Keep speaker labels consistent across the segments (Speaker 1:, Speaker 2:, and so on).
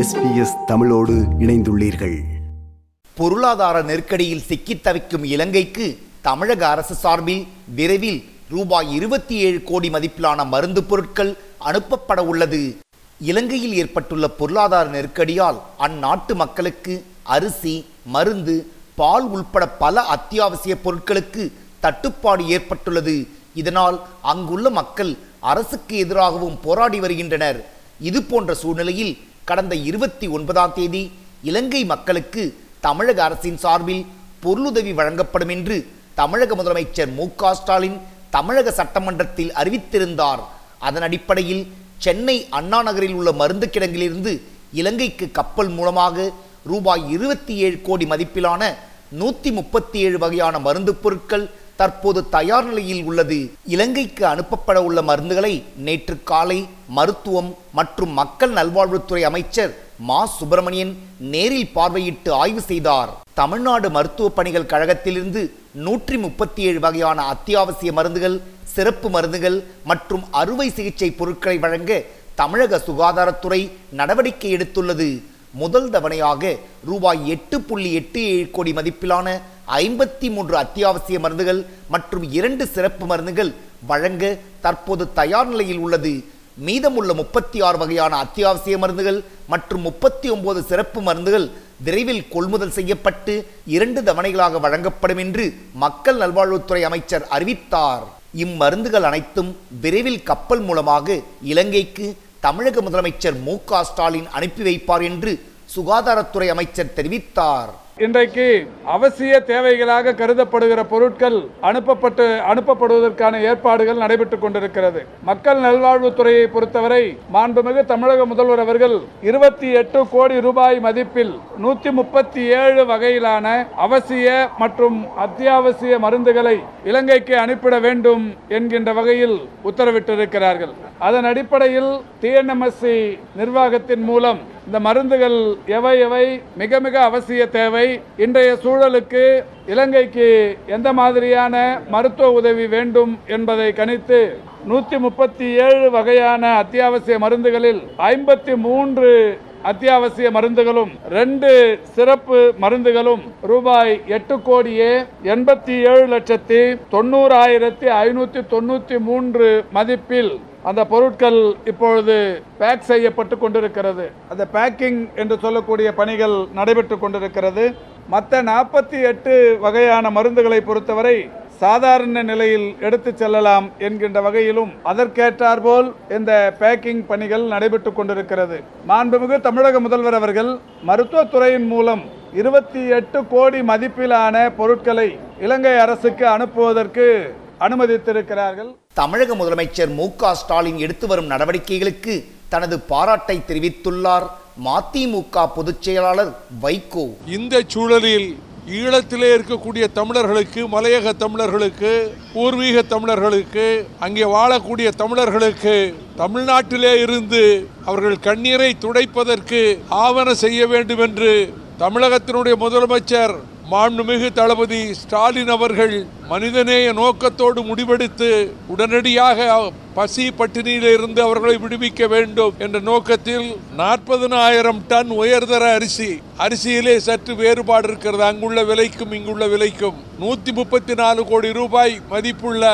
Speaker 1: SBS தமிழோடு இணைந்துள்ளீர்கள்.
Speaker 2: பொருளாதார நெருக்கடியில் சிக்கித் தவிக்கும் இலங்கைக்கு தமிழக அரசு சார்பில் விரைவில் ரூபாய் இருபத்தி ஏழு கோடி மதிப்பிலான மருந்து பொருட்கள் அனுப்பப்பட உள்ளது. இலங்கையில் ஏற்பட்டுள்ள பொருளாதார நெருக்கடியால் அந்நாட்டு மக்களுக்கு அரிசி மருந்து பால் உள்பட பல அத்தியாவசிய பொருட்களுக்கு தட்டுப்பாடு ஏற்பட்டுள்ளது. இதனால் அங்குள்ள மக்கள் அரசுக்கு எதிராகவும் போராடி வருகின்றனர். இது போன்ற சூழ்நிலையில் கடந்த இருபத்தி ஒன்பதாம் தேதி இலங்கை மக்களுக்கு தமிழக அரசின் சார்பில் பொருளுதவி வழங்கப்படும் என்று தமிழக முதலமைச்சர் மு க ஸ்டாலின் தமிழக சட்டமன்றத்தில் அறிவித்திருந்தார். அதன் அடிப்படையில் சென்னை அண்ணா நகரில் உள்ள மருந்து கிடங்கிலிருந்து இலங்கைக்கு கப்பல் மூலமாக ரூபாய் இருபத்தி ஏழு கோடி மதிப்பிலான நூத்தி முப்பத்தி ஏழு வகையான மருந்து பொருட்கள் தற்போது தயார் நிலையில் உள்ளது. இலங்கைக்கு அனுப்பப்பட உள்ள மருந்துகளை நேற்று காலை மருத்துவம் மற்றும் மக்கள் நல்வாழ்வுத்துறை அமைச்சர் மா. சுப்பிரமணியன் நேரில் பார்வையிட்டு ஆய்வு செய்தார். தமிழ்நாடு மருத்துவ பணிகள் கழகத்திலிருந்து நூற்றி முப்பத்தி ஏழு வகையான அத்தியாவசிய மருந்துகள் சிறப்பு மருந்துகள் மற்றும் அறுவை சிகிச்சை பொருட்களை வழங்க தமிழக சுகாதாரத்துறை நடவடிக்கை எடுத்துள்ளது. முதல் தவணையாக ரூபாய் எட்டு புள்ளி எட்டு ஏழு கோடி மதிப்பிலான ஐம்பத்தி மூன்று அத்தியாவசிய மருந்துகள் மற்றும் இரண்டு சிறப்பு மருந்துகள் வழங்க தற்போது தயார் நிலையில் உள்ளது. மீதமுள்ள முப்பத்தி ஆறு வகையான அத்தியாவசிய மருந்துகள் மற்றும் முப்பத்தி ஒன்பது சிறப்பு மருந்துகள் விரைவில் கொள்முதல் செய்யப்பட்டு இரண்டு தவணைகளாக வழங்கப்படும் என்று மக்கள் நல்வாழ்வுத்துறை அமைச்சர் அறிவித்தார். இம்மருந்துகள் அனைத்தும் விரைவில் கப்பல் மூலமாக இலங்கைக்கு தமிழக முதலமைச்சர் மு க ஸ்டாலின் அனுப்பி வைப்பார் என்று சுகாதாரத்துறை அமைச்சர் தெரிவித்தார்.
Speaker 3: இன்றைக்கு அவசிய தேவைகளாக கருதப்படுகிற பொருட்கள் அனுப்பப்பட்டு அனுப்பப்படுவதற்கான ஏற்பாடுகள் நடைபெற்றுக் கொண்டிருக்கிறது. மக்கள் நல்வாழ்வுத்துறையை பொறுத்தவரை மாண்புமிகு தமிழக முதல்வர் அவர்கள் இருபத்தி எட்டு கோடி ரூபாய் மதிப்பில் நூத்தி முப்பத்தி ஏழு வகையிலான அவசிய மற்றும் அத்தியாவசிய மருந்துகளை இலங்கைக்கு அனுப்பிட வேண்டும் என்கின்ற வகையில் உத்தரவிட்டிருக்கிறார்கள். அதன் அடிப்படையில் டிஎன்எம்எஸ்சி நிர்வாகத்தின் மூலம் இந்த மருந்துகள் எவை எவை மிக மிக அவசிய தேவை. இன்றைய சூழலுக்கு இலங்கைக்கு எந்த மாதிரியான மருத்துவ உதவி வேண்டும் என்பதை கணித்து நூற்றி முப்பத்தி ஏழு வகையான அத்தியாவசிய மருந்துகளில் ஐம்பத்தி மூன்று அத்தியாவசிய மருந்துகளும் ரெண்டு சிறப்பு மருந்துகளும் ரூபாய் எட்டு கோடியே எண்பத்தி ஏழு லட்சத்தி தொண்ணூறாயிரத்தி ஐநூத்தி தொண்ணூத்தி மூன்று மதிப்பில் அந்த பொருட்கள் இப்பொழுது பேக் செய்யப்பட்டு கொண்டிருக்கிறது. அந்த பேக்கிங் என்று சொல்லக்கூடிய பணிகள் நடைபெற்று கொண்டிருக்கிறது. மற்ற நாற்பத்தி எட்டு வகையான மருந்துகளை பொறுத்தவரை சாதாரண நிலையில் எடுத்து செல்லலாம் என்கின்ற வகையிலும் அதற்கேற்றாற்போல் இந்த பேக்கிங் பணிகள் நடைபெற்று கொண்டிருக்கிறது. மாண்புமிகு தமிழக முதல்வர் அவர்கள் மருத்துவத்துறையின் மூலம் இருபத்தி எட்டு கோடி மதிப்பிலான பொருட்களை இலங்கை அரசுக்கு அனுப்புவதற்கு அனுமதித்திருக்கிறார்கள்.
Speaker 2: தமிழக முதலமைச்சர் மு க ஸ்டாலின் எடுத்து வரும் நடவடிக்கைகளுக்கு தனது பாராட்டை தெரிவித்துள்ளார். மதிமுக பொதுச் செயலாளர் வைகோ.
Speaker 4: இந்த சூழலில் ஈழத்திலே இருக்கக்கூடிய தமிழர்களுக்கு மலையக தமிழர்களுக்கு பூர்வீக தமிழர்களுக்கு அங்கே வாழக்கூடிய தமிழர்களுக்கு தமிழ்நாட்டிலே இருந்து அவர்கள் கண்ணீரை துடைப்பதற்கு ஆவண செய்ய வேண்டும் என்று தமிழகத்தினுடைய முதலமைச்சர் மாண்புமிகு தளபதி ஸ்டாலின் அவர்கள் மனிதநேய நோக்கத்தோடு முடிவெடுத்து உடனடியாக பசி பட்டினியில் இருந்து அவர்களை விடுவிக்க வேண்டும் என்ற நோக்கத்தில் நாற்பதனாயிரம் டன் உயர்தர அரிசி அரிசியிலே சற்று வேறுபாடு இருக்கிறது. அங்குள்ள விலைக்கும் இங்குள்ள விலைக்கும். நூற்றி முப்பத்தி நாலு கோடி ரூபாய் மதிப்புள்ள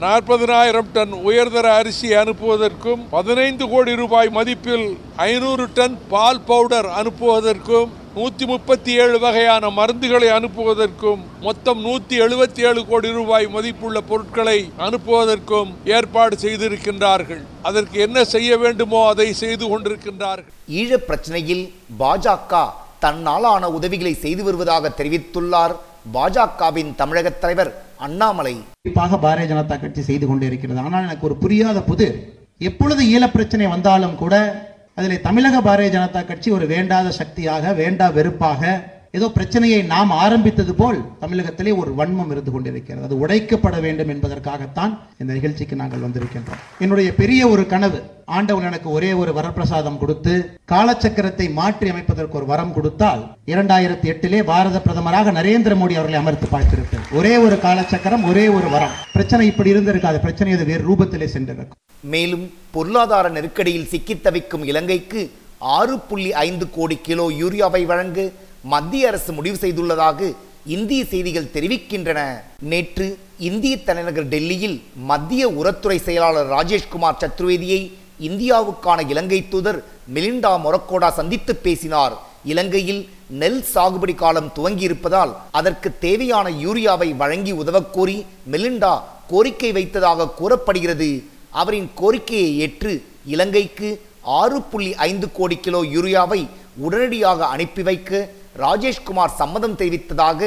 Speaker 4: நாற்பதனாயிரம் டன் உயர்தர அரிசி அனுப்புவதற்கும் பதினைந்து கோடி ரூபாய் மதிப்பில் ஐநூறு டன் பால் பவுடர் அனுப்புவதற்கும் நூற்றி முப்பத்தி ஏழு வகையான மருந்துகளை அனுப்புவதற்கும் மொத்தம் நூற்றி எழுபத்தி ஏழு கோடி ரூபாய் மதிப்புள்ள பொருட்களை அனுப்புவதற்கும் ஏற்பாடு செய்திருக்கின்றார்கள். அதற்கு என்ன செய்ய வேண்டுமோ அதை செய்து கொண்டிருக்கின்றார்கள்.
Speaker 2: ஈழப் பிரச்சனையில் பாஜக தன்னாலான உதவிகளை செய்து வருவதாக தெரிவித்துள்ளார் பாஜகவின் தமிழக தலைவர் அண்ணாமலை.
Speaker 5: குறிப்பாக பாரதிய ஜனதா கட்சி செய்து கொண்டிருக்கிறது. ஆனால் எனக்கு ஒரு புரியாத புது எப்பொழுது ஈழ பிரச்சனை வந்தாலும் கூட அதில் தமிழக பாரதிய ஜனதா கட்சி ஒரு வேண்டாத சக்தியாக வேண்டா வெறுப்பாக ஏதோ பிரச்சனையை நாம் ஆரம்பித்தது போல் தமிழகத்திலே ஒரு வன்மம் இருந்து கொண்டிருக்கிறது. அது உடைக்கப்பட வேண்டும் என்பதற்காகத்தான் இந்த நிகழ்ச்சிக்கு நாங்கள் வந்திருக்கின்றோம். என்னுடைய பெரிய ஒரு கனவு ஆண்டவன் எனக்கு ஒரே ஒரு வரப்பிரசாதம் கொடுத்து காலச்சக்கரத்தை மாற்றி அமைப்பதற்கு ஒரு வரம் கொடுத்தால் இரண்டாயிரத்தி எட்டிலே பாரத பிரதமராக நரேந்திர மோடி அவர்களை அமர்த்து பார்த்திருப்பேன். ஒரே ஒரு காலச்சக்கரம் ஒரே ஒரு வரம். பிரச்சனை இப்படி இருந்திருக்காது. பிரச்சனை அது வேறு ரூபத்திலே சென்றிருக்கும்.
Speaker 2: மேலும் பொருளாதார நெருக்கடியில் சிக்கித் தவிக்கும் இலங்கைக்கு ஆறு புள்ளி ஐந்து கோடி கிலோ யூரியாவை வழங்க மத்திய அரசு முடிவு செய்துள்ளதாக இந்திய செய்திகள் தெரிவிக்கின்றன. நேற்று இந்திய தலைநகர் டெல்லியில் மத்திய உரத்துறை செயலாளர் ராஜேஷ்குமார் சத்துர்வேதியை இந்தியாவுக்கான இலங்கை தூதர் மிலிண்டா மொரக்கோடா சந்தித்து பேசினார். இலங்கையில் நெல் சாகுபடி காலம் துவங்கியிருப்பதால் அதற்கு தேவையான யூரியாவை வழங்கி உதவக்கோரி மெலிண்டா கோரிக்கை வைத்ததாக கூறப்படுகிறது. அவரின் கோரிக்கையை ஏற்று இலங்கைக்கு ஆறு புள்ளி ஐந்து கோடி கிலோ யூரியாவை உடனடியாக அனுப்பி வைக்க ராஜேஷ்குமார் சம்மதம் தெரிவித்ததாக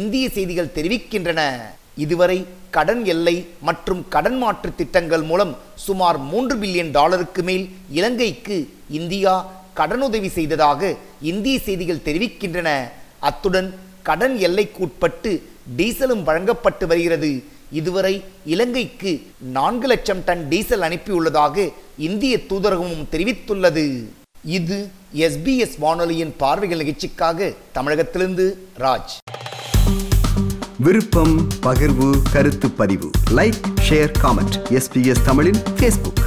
Speaker 2: இந்திய செய்திகள் தெரிவிக்கின்றன. இதுவரை கடன் எல்லை மற்றும் கடன் மாற்று திட்டங்கள் மூலம் சுமார் மூன்று பில்லியன் டாலருக்கு மேல் இலங்கைக்கு இந்தியா கடனுதவி செய்ததாக இந்திய செய்திகள் தெரிவிக்கின்றன. அத்துடன் கடன் எல்லைக்குட்பட்டு டீசலும் வழங்கப்பட்டு வருகிறது. இதுவரை இலங்கைக்கு நான்கு லட்சம் டன் டீசல் அனுப்பியுள்ளதாக இந்திய தூதரகமும் தெரிவித்துள்ளது. இது எஸ்பிஎஸ் வானொலியின் பார்வைகள் நிகழ்ச்சிக்காக தமிழகத்திலிருந்து ராஜ்.
Speaker 1: விருப்பம் பகிர்வு கருத்து பதிவு. லைக் ஷேர் காமெண்ட் எஸ்பிஎஸ் தமிழின் ஃபேஸ்புக்